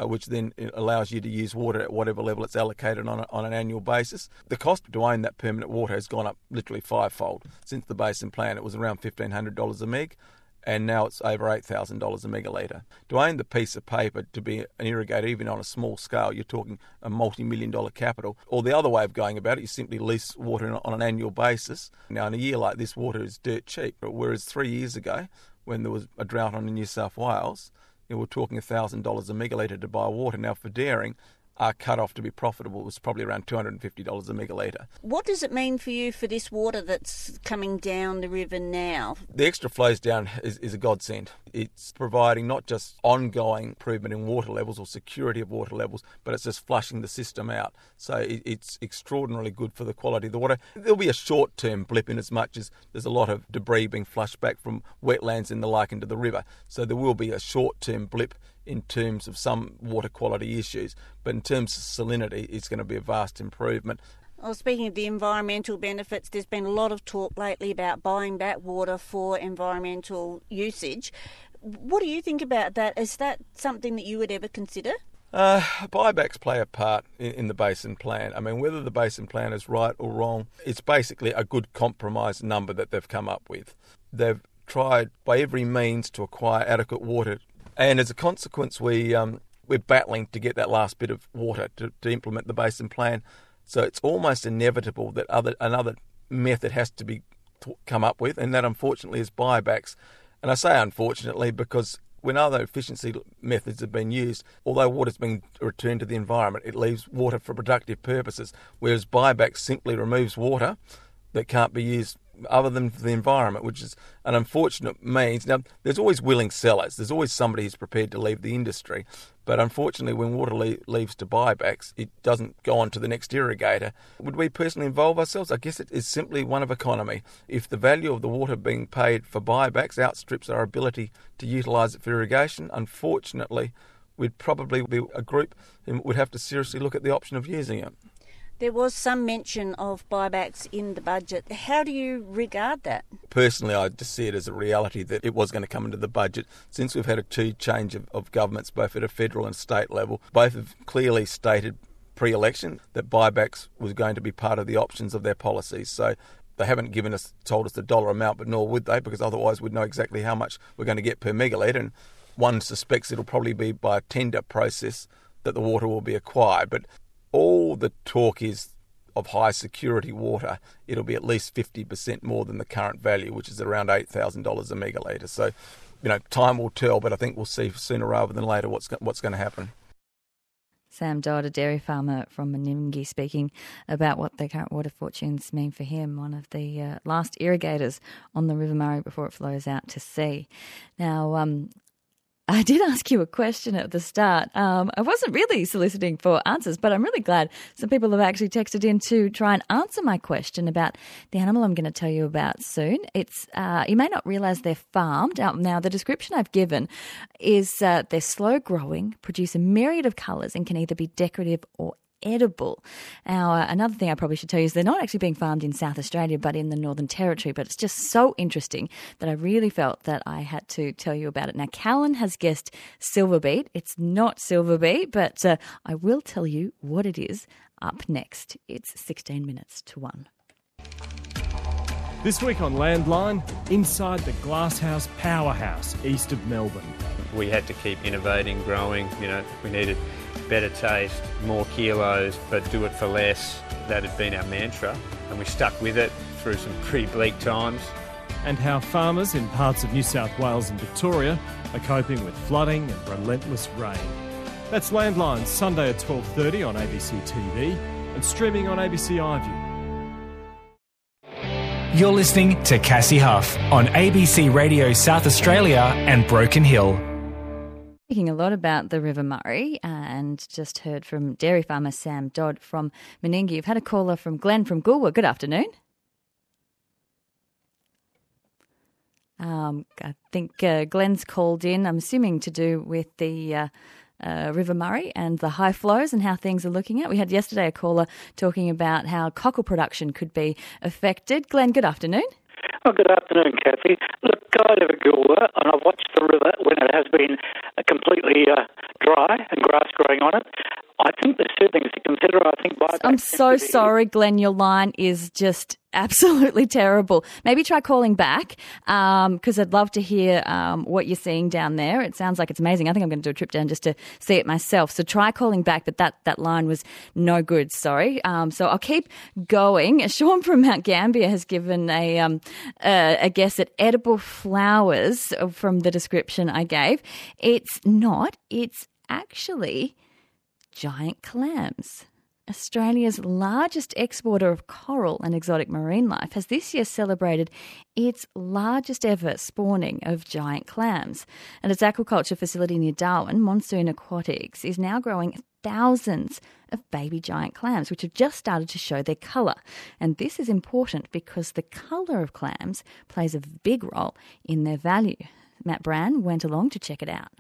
uh, which then allows you to use water at whatever level it's allocated on, a, on an annual basis. The cost to own that permanent water has gone up literally fivefold since the basin plan. It was around $1,500 a meg and now it's over $8,000 a megalitre. To own the piece of paper to be an irrigator, even on a small scale, you're talking a multi million dollar capital. Or the other way of going about it, you simply lease water on an annual basis. Now, in a year like this, water is dirt cheap, whereas three years ago, when there was a drought on in New South Wales, you we're talking $1,000 a megalitre to buy water. Now, for dairying, our cut-off to be profitable was probably around $250 a megalitre. What does it mean for you for this water that's coming down the river now? The extra flows down is, is a godsend. It's providing not just ongoing improvement in water levels or security of water levels, but it's just flushing the system out. So it, it's extraordinarily good for the quality of the water. There'll be a short-term blip in as much as there's a lot of debris being flushed back from wetlands and the like into the river. So there will be a short-term blip in terms of some water quality issues, but in terms of salinity, it's going to be a vast improvement. Well, speaking of the environmental benefits, there's been a lot of talk lately about buying back water for environmental usage. What do you think about that? Is that something that you would ever consider? Uh, buybacks play a part in, in, the basin plan. I mean, whether the basin plan is right or wrong, it's basically a good compromise number that they've come up with. They've tried by every means to acquire adequate water and as a consequence, we um, we're battling to get that last bit of water to, to implement the basin plan. So it's almost inevitable that other another method has to be come up with, and that unfortunately is buybacks. And I say unfortunately because when other efficiency methods have been used, although water's been returned to the environment, it leaves water for productive purposes, whereas buyback simply removes water that can't be used other than the environment, which is an unfortunate means. Now, there's always willing sellers. There's always somebody who's prepared to leave the industry. But unfortunately, when water le- leaves to buybacks, it doesn't go on to the next irrigator. Would we personally involve ourselves? I guess it is simply one of economy. If the value of the water being paid for buybacks outstrips our ability to utilise it for irrigation, unfortunately, we'd probably be a group who would have to seriously look at the option of using it. There was some mention of buybacks in the budget. How do you regard that? Personally, I just see it as a reality that it was going to come into the budget. Since we've had a two change of, of governments, both at a federal and state level, both have clearly stated pre election that buybacks was going to be part of the options of their policies. So they haven't given us told us the dollar amount, but nor would they, because otherwise we'd know exactly how much we're going to get per megalitre. And one suspects it'll probably be by a tender process that the water will be acquired. But all the talk is of high security water, it'll be at least 50% more than the current value, which is around $8,000 a megalitre. So, you know, time will tell, but I think we'll see sooner rather than later what's, what's going to happen. Sam Dodd, a dairy farmer from Menindee, speaking about what the current water fortunes mean for him, one of the uh, last irrigators on the River Murray before it flows out to sea. Now, um, I did ask you a question at the start. Um, I wasn't really soliciting for answers, but I'm really glad some people have actually texted in to try and answer my question about the animal I'm going to tell you about soon. It's uh, you may not realise they're farmed. Now, the description I've given is uh, they're slow growing, produce a myriad of colours, and can either be decorative or edible. Now, uh, another thing I probably should tell you is they're not actually being farmed in South Australia, but in the Northern Territory. But it's just so interesting that I really felt that I had to tell you about it. Now, Callan has guessed silver beet. It's not silver beet, but uh, I will tell you what it is up next. It's 16 minutes to 1. This week on Landline, inside the Glasshouse Powerhouse east of Melbourne. We had to keep innovating, growing. You know, we needed better taste, more kilos, but do it for less. That had been our mantra, and we stuck with it through some pretty bleak times. And how farmers in parts of New South Wales and Victoria are coping with flooding and relentless rain. That's Landline Sunday at 12:30 on ABC TV and streaming on ABC iView. You're listening to Cassie Hough on ABC Radio South Australia and Broken Hill. Speaking a lot about the River Murray and just heard from dairy farmer Sam Dodd from Meningie. You've had a caller from Glenn from Goolwa. Good afternoon. Um, I think uh, Glenn's called in, I'm assuming to do with the uh, uh, River Murray and the high flows and how things are looking at. We had yesterday a caller talking about how cockle production could be affected. Glenn, good afternoon. Oh, good afternoon, Kathy. Look, I live at Goolwa, and I've watched the river when it has been uh, completely uh, dry and grass growing on it. I think there's two things to consider. I think. I'm so sorry, Glenn. Your line is just absolutely terrible. Maybe try calling back because um, I'd love to hear um, what you're seeing down there. It sounds like it's amazing. I think I'm going to do a trip down just to see it myself. So try calling back, but that, that line was no good. Sorry. Um, so I'll keep going. Sean from Mount Gambier has given a, um, a, a guess at edible flowers from the description I gave. It's not. It's actually giant clams. Australia's largest exporter of coral and exotic marine life has this year celebrated its largest ever spawning of giant clams. At its aquaculture facility near Darwin, Monsoon Aquatics is now growing thousands of baby giant clams, which have just started to show their colour. And this is important because the colour of clams plays a big role in their value. Matt Brand went along to check it out.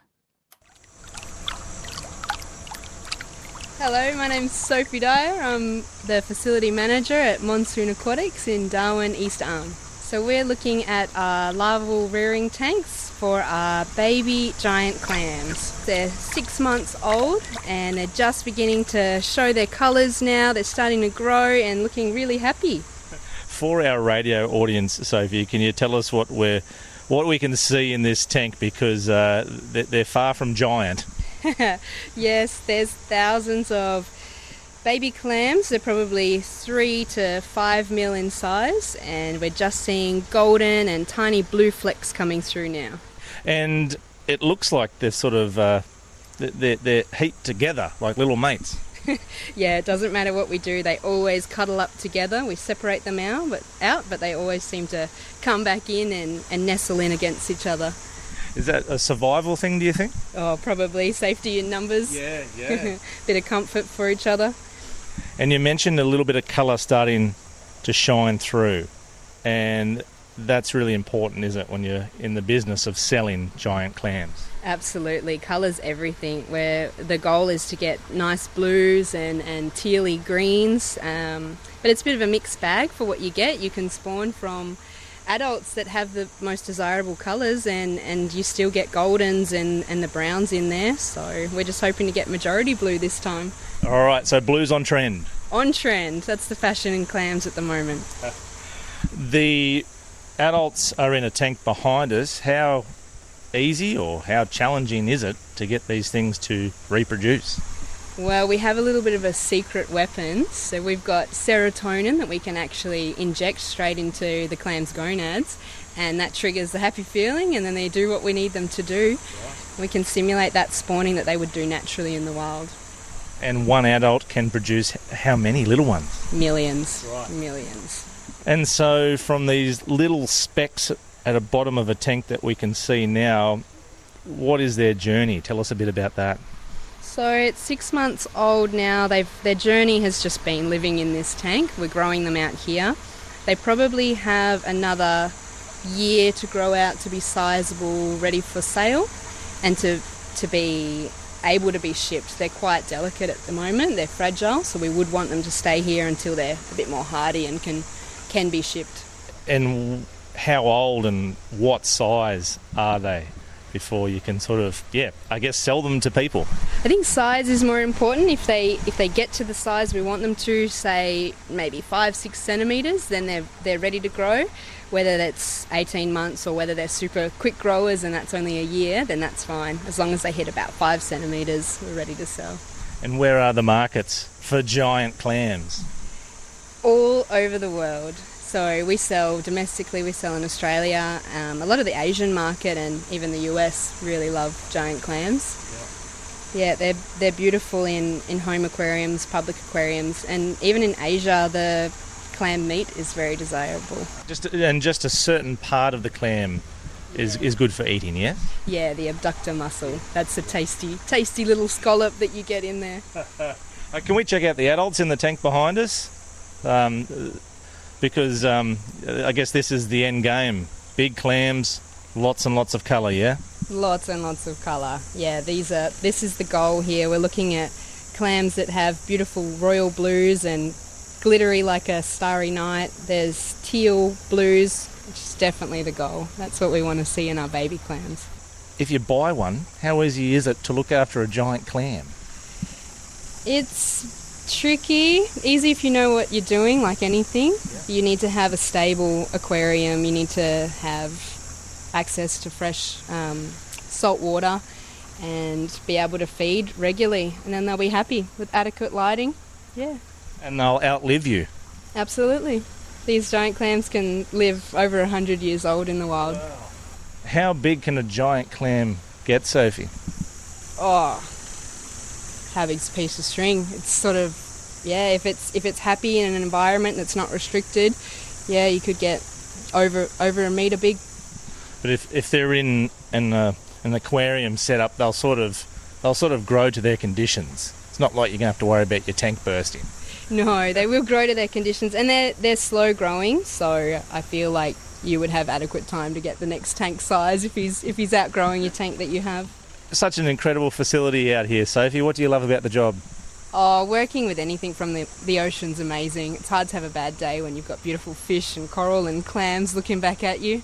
Hello, my name's Sophie Dyer. I'm the facility manager at Monsoon Aquatics in Darwin, East Arm. So we're looking at our larval rearing tanks for our baby giant clams. They're six months old and they're just beginning to show their colours now. They're starting to grow and looking really happy. For our radio audience, Sophie, can you tell us what we're what we can see in this tank because uh, they're far from giant. yes, there's thousands of baby clams. They're probably three to five mil in size, and we're just seeing golden and tiny blue flecks coming through now. And it looks like they're sort of uh, they're, they're heaped together like little mates. yeah, it doesn't matter what we do; they always cuddle up together. We separate them out, but out, but they always seem to come back in and, and nestle in against each other. Is that a survival thing, do you think? Oh, probably safety in numbers. Yeah, yeah. bit of comfort for each other. And you mentioned a little bit of colour starting to shine through, and that's really important, is it, when you're in the business of selling giant clams? Absolutely, colours everything. Where the goal is to get nice blues and and tealy greens, um, but it's a bit of a mixed bag for what you get. You can spawn from adults that have the most desirable colours and, and you still get goldens and, and the browns in there. So we're just hoping to get majority blue this time. All right, so blue's on trend. On trend. That's the fashion in clams at the moment. the adults are in a tank behind us. How easy or how challenging is it to get these things to reproduce? Well, we have a little bit of a secret weapon. So we've got serotonin that we can actually inject straight into the clam's gonads, and that triggers the happy feeling, and then they do what we need them to do. We can simulate that spawning that they would do naturally in the wild. And one adult can produce how many little ones? Millions. Right. Millions. And so, from these little specks at the bottom of a tank that we can see now, what is their journey? Tell us a bit about that. So it's six months old now. They've their journey has just been living in this tank. We're growing them out here. They probably have another year to grow out to be sizable, ready for sale, and to to be able to be shipped. They're quite delicate at the moment. They're fragile, so we would want them to stay here until they're a bit more hardy and can can be shipped. And how old and what size are they before you can sort of yeah, I guess sell them to people? I think size is more important. If they if they get to the size we want them to, say maybe five six centimeters, then they're they're ready to grow. Whether that's 18 months or whether they're super quick growers and that's only a year, then that's fine. As long as they hit about five centimeters, we're ready to sell. And where are the markets for giant clams? All over the world. So we sell domestically, we sell in Australia. Um, a lot of the Asian market and even the US really love giant clams. Yeah, they're they're beautiful in, in home aquariums, public aquariums, and even in Asia, the clam meat is very desirable. Just and just a certain part of the clam is is good for eating, yeah. Yeah, the abductor muscle. That's a tasty, tasty little scallop that you get in there. Uh, can we check out the adults in the tank behind us? Um, because um, I guess this is the end game. Big clams, lots and lots of colour, yeah. Lots and lots of colour. Yeah, these are. This is the goal here. We're looking at clams that have beautiful royal blues and glittery like a starry night. There's teal blues, which is definitely the goal. That's what we want to see in our baby clams. If you buy one, how easy is it to look after a giant clam? It's tricky, easy if you know what you're doing, like anything. You need to have a stable aquarium, you need to have access to fresh um, salt water and be able to feed regularly, and then they'll be happy with adequate lighting. Yeah. And they'll outlive you. Absolutely. These giant clams can live over 100 years old in the wild. How big can a giant clam get, Sophie? Oh, big's a piece of string? It's sort of, yeah, if it's if it's happy in an environment that's not restricted, yeah, you could get over over a metre big. But if, if they're in an, uh, an aquarium setup, they'll sort of they'll sort of grow to their conditions. It's not like you're going to have to worry about your tank bursting. No, they will grow to their conditions, and they're they're slow growing. So I feel like you would have adequate time to get the next tank size if he's if he's outgrowing your tank that you have. Such an incredible facility out here, Sophie. What do you love about the job? Oh, working with anything from the the ocean's amazing. It's hard to have a bad day when you've got beautiful fish and coral and clams looking back at you.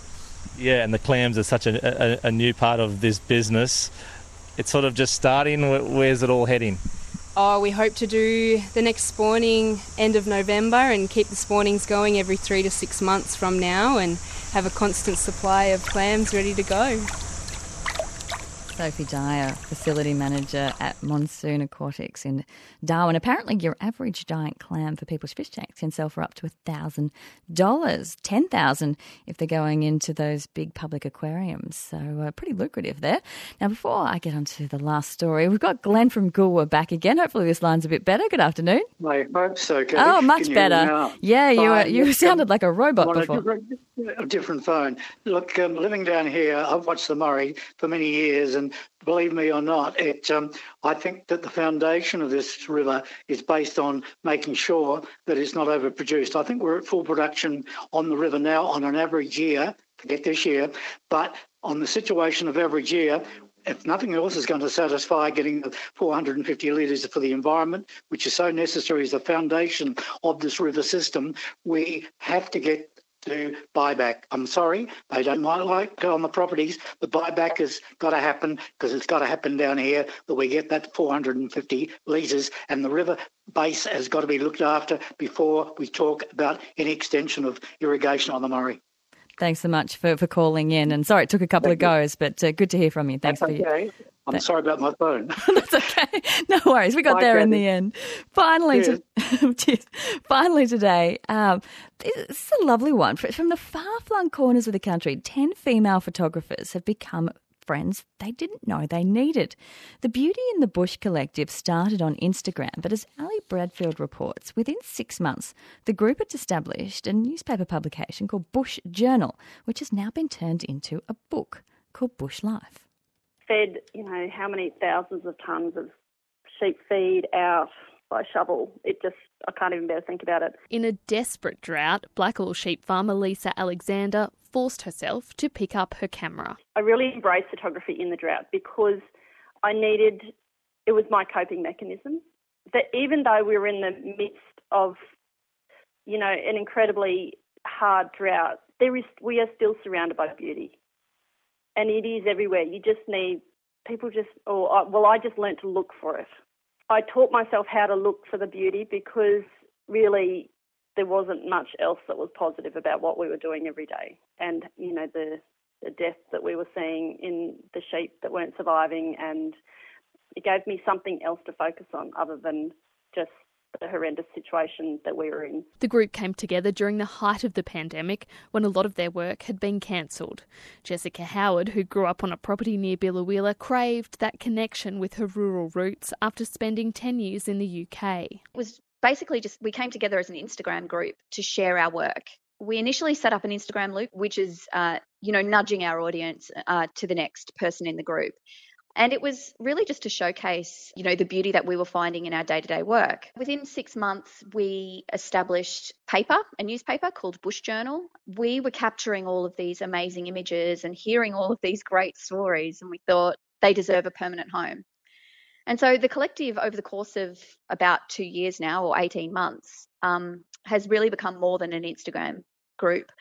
Yeah, and the clams are such a, a, a new part of this business. It's sort of just starting. Where's it all heading? Oh, we hope to do the next spawning end of November and keep the spawnings going every three to six months from now and have a constant supply of clams ready to go. Sophie Dyer, facility manager at Monsoon Aquatics in Darwin. Apparently, your average giant clam for people's fish tanks can sell for up to thousand dollars, $10,000 if they're going into those big public aquariums. So uh, pretty lucrative there. Now, before I get onto the last story, we've got Glenn from Goolwa back again. Hopefully, this line's a bit better. Good afternoon. I hope so. Kate. Oh, much Can you hear me better. Yeah, you were, you sounded um, like a robot on a before. different, a different phone. Look, um, living down here, I've watched the Murray for many years, and believe me or not, it. Um, I think that the foundation of this river is based on making sure that it's not overproduced. I think we're at full production on the river now on an average year. Forget this year, but on the situation of average year, if nothing else is going to satisfy getting the 450 litres for the environment, which is so necessary as the foundation of this river system, we have to get to buyback. I'm sorry, they don't might like on the properties, but buyback has got to happen because it's got to happen down here that we get that 450 litres and the river base has got to be looked after before we talk about any extension of irrigation on the Murray. Thanks so much for, for calling in. And sorry, it took a couple of goes, but uh, good to hear from you. Thanks for your. Okay. I'm sorry about my phone. That's okay. No worries, we got Bye, there in the end. Finally, to, finally today, um, this is a lovely one from the far-flung corners of the country. Ten female photographers have become friends they didn't know they needed. The Beauty in the Bush collective started on Instagram, but as Ali Bradfield reports, within six months, the group had established a newspaper publication called Bush Journal, which has now been turned into a book called Bush Life. fed, you know, how many thousands of tons of sheep feed out by shovel. It just, I can't even bear to think about it. In a desperate drought, Blackall sheep farmer Lisa Alexander forced herself to pick up her camera. I really embraced photography in the drought because I needed it was my coping mechanism. That even though we were in the midst of, you know, an incredibly hard drought, there is we are still surrounded by beauty, and it is everywhere. You just need people just, or uh, well, I just learnt to look for it. I taught myself how to look for the beauty because really there wasn't much else that was positive about what we were doing every day, and you know the the death that we were seeing in the sheep that weren't surviving, and it gave me something else to focus on other than just the horrendous situation that we were in. The group came together during the height of the pandemic when a lot of their work had been cancelled. Jessica Howard, who grew up on a property near Biloela, craved that connection with her rural roots after spending 10 years in the UK. It was basically just we came together as an Instagram group to share our work. We initially set up an Instagram loop, which is, uh, you know, nudging our audience uh, to the next person in the group. And it was really just to showcase, you know, the beauty that we were finding in our day-to-day work. Within six months, we established paper, a newspaper called Bush Journal. We were capturing all of these amazing images and hearing all of these great stories, and we thought they deserve a permanent home. And so the collective, over the course of about two years now, or 18 months, um, has really become more than an Instagram group.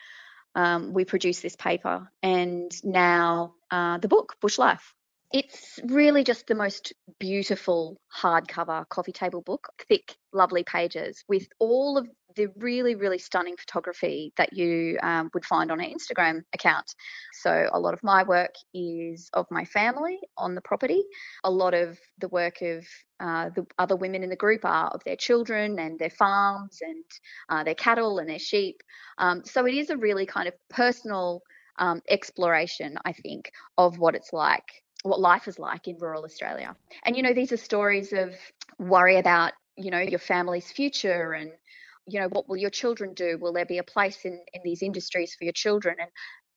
Um, we produced this paper and now uh, the book, Bush Life. It's really just the most beautiful hardcover coffee table book, thick, lovely pages with all of the really, really stunning photography that you um, would find on our Instagram account. So, a lot of my work is of my family on the property. A lot of the work of uh, the other women in the group are of their children and their farms and uh, their cattle and their sheep. Um, so, it is a really kind of personal um, exploration, I think, of what it's like what life is like in rural Australia. And you know, these are stories of worry about, you know, your family's future and you know, what will your children do? Will there be a place in, in these industries for your children? And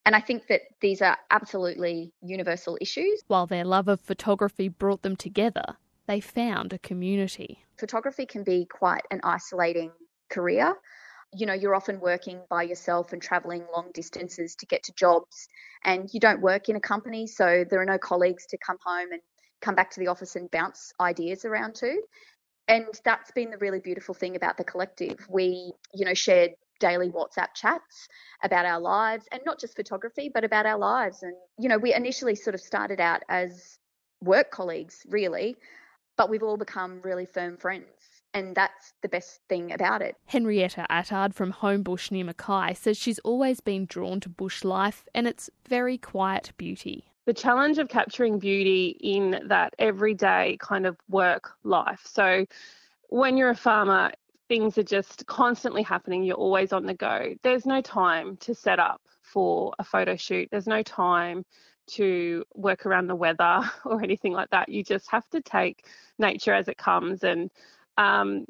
and I think that these are absolutely universal issues. While their love of photography brought them together, they found a community. Photography can be quite an isolating career you know, you're often working by yourself and traveling long distances to get to jobs, and you don't work in a company, so there are no colleagues to come home and come back to the office and bounce ideas around to. And that's been the really beautiful thing about the collective. We, you know, shared daily WhatsApp chats about our lives and not just photography, but about our lives. And, you know, we initially sort of started out as work colleagues, really, but we've all become really firm friends and that's the best thing about it. Henrietta Attard from Homebush near Mackay says she's always been drawn to bush life and its very quiet beauty. The challenge of capturing beauty in that everyday kind of work life. So, when you're a farmer, things are just constantly happening. You're always on the go. There's no time to set up for a photo shoot. There's no time to work around the weather or anything like that. You just have to take nature as it comes and um,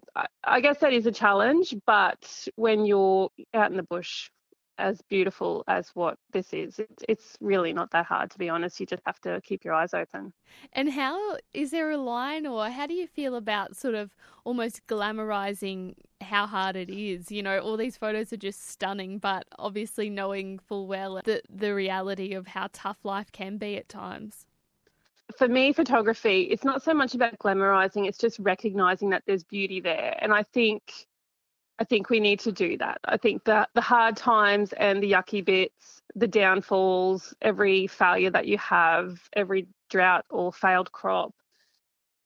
I, guess that is a challenge, but when you're out in the bush, as beautiful as what this is. It's, it's really not that hard, to be honest. You just have to keep your eyes open. And how is there a line, or how do you feel about sort of almost glamorizing how hard it is? You know, all these photos are just stunning, but obviously knowing full well the, the reality of how tough life can be at times for me, photography, it's not so much about glamorizing, it's just recognizing that there's beauty there. And I think I think we need to do that. I think that the hard times and the yucky bits, the downfalls, every failure that you have, every drought or failed crop,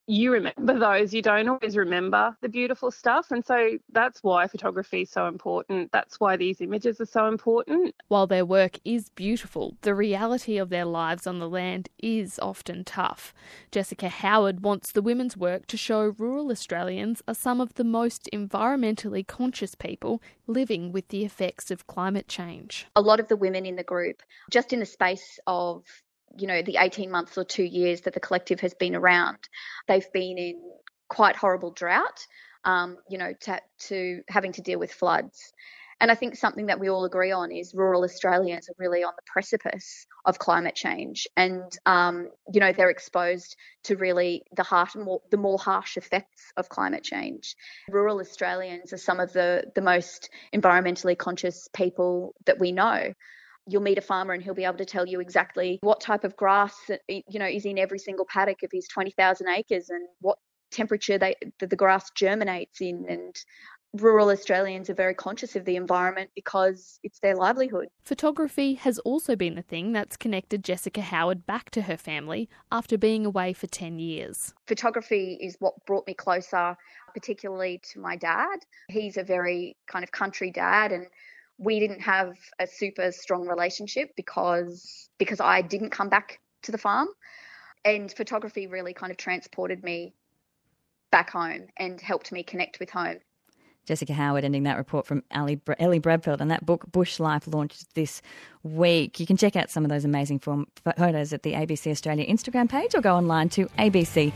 you remember those. You don't always remember the beautiful stuff. And so that's why photography is so important. That's why these images are so important. While their work is beautiful, the reality of their lives on the land is often tough. Jessica Howard wants the women's work to show rural Australians are some of the most environmentally conscious people living with the effects of climate change. A lot of the women in the group, just in the space of you know, the 18 months or two years that the collective has been around, they've been in quite horrible drought, um, you know, to, to having to deal with floods. And I think something that we all agree on is rural Australians are really on the precipice of climate change, and um, you know they're exposed to really the harsh, more, the more harsh effects of climate change. Rural Australians are some of the the most environmentally conscious people that we know you'll meet a farmer and he'll be able to tell you exactly what type of grass you know is in every single paddock of his 20,000 acres and what temperature they, the grass germinates in and rural Australians are very conscious of the environment because it's their livelihood. Photography has also been the thing that's connected Jessica Howard back to her family after being away for 10 years. Photography is what brought me closer, particularly to my dad. He's a very kind of country dad and we didn't have a super strong relationship because because I didn't come back to the farm and photography really kind of transported me back home and helped me connect with home. Jessica Howard ending that report from Ellie, Bradfield. And that book, Bush Life, launched this week. You can check out some of those amazing form, photos at the ABC Australia Instagram page or go online to abc.net.au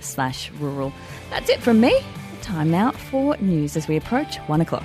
slash rural. That's it from me. Time now for news as we approach one o'clock.